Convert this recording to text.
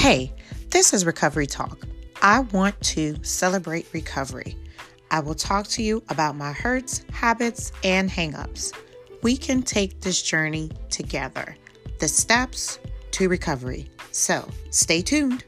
Hey, this is Recovery Talk. I want to celebrate recovery. I will talk to you about my hurts, habits, and hangups. We can take this journey together. The steps to recovery. So stay tuned.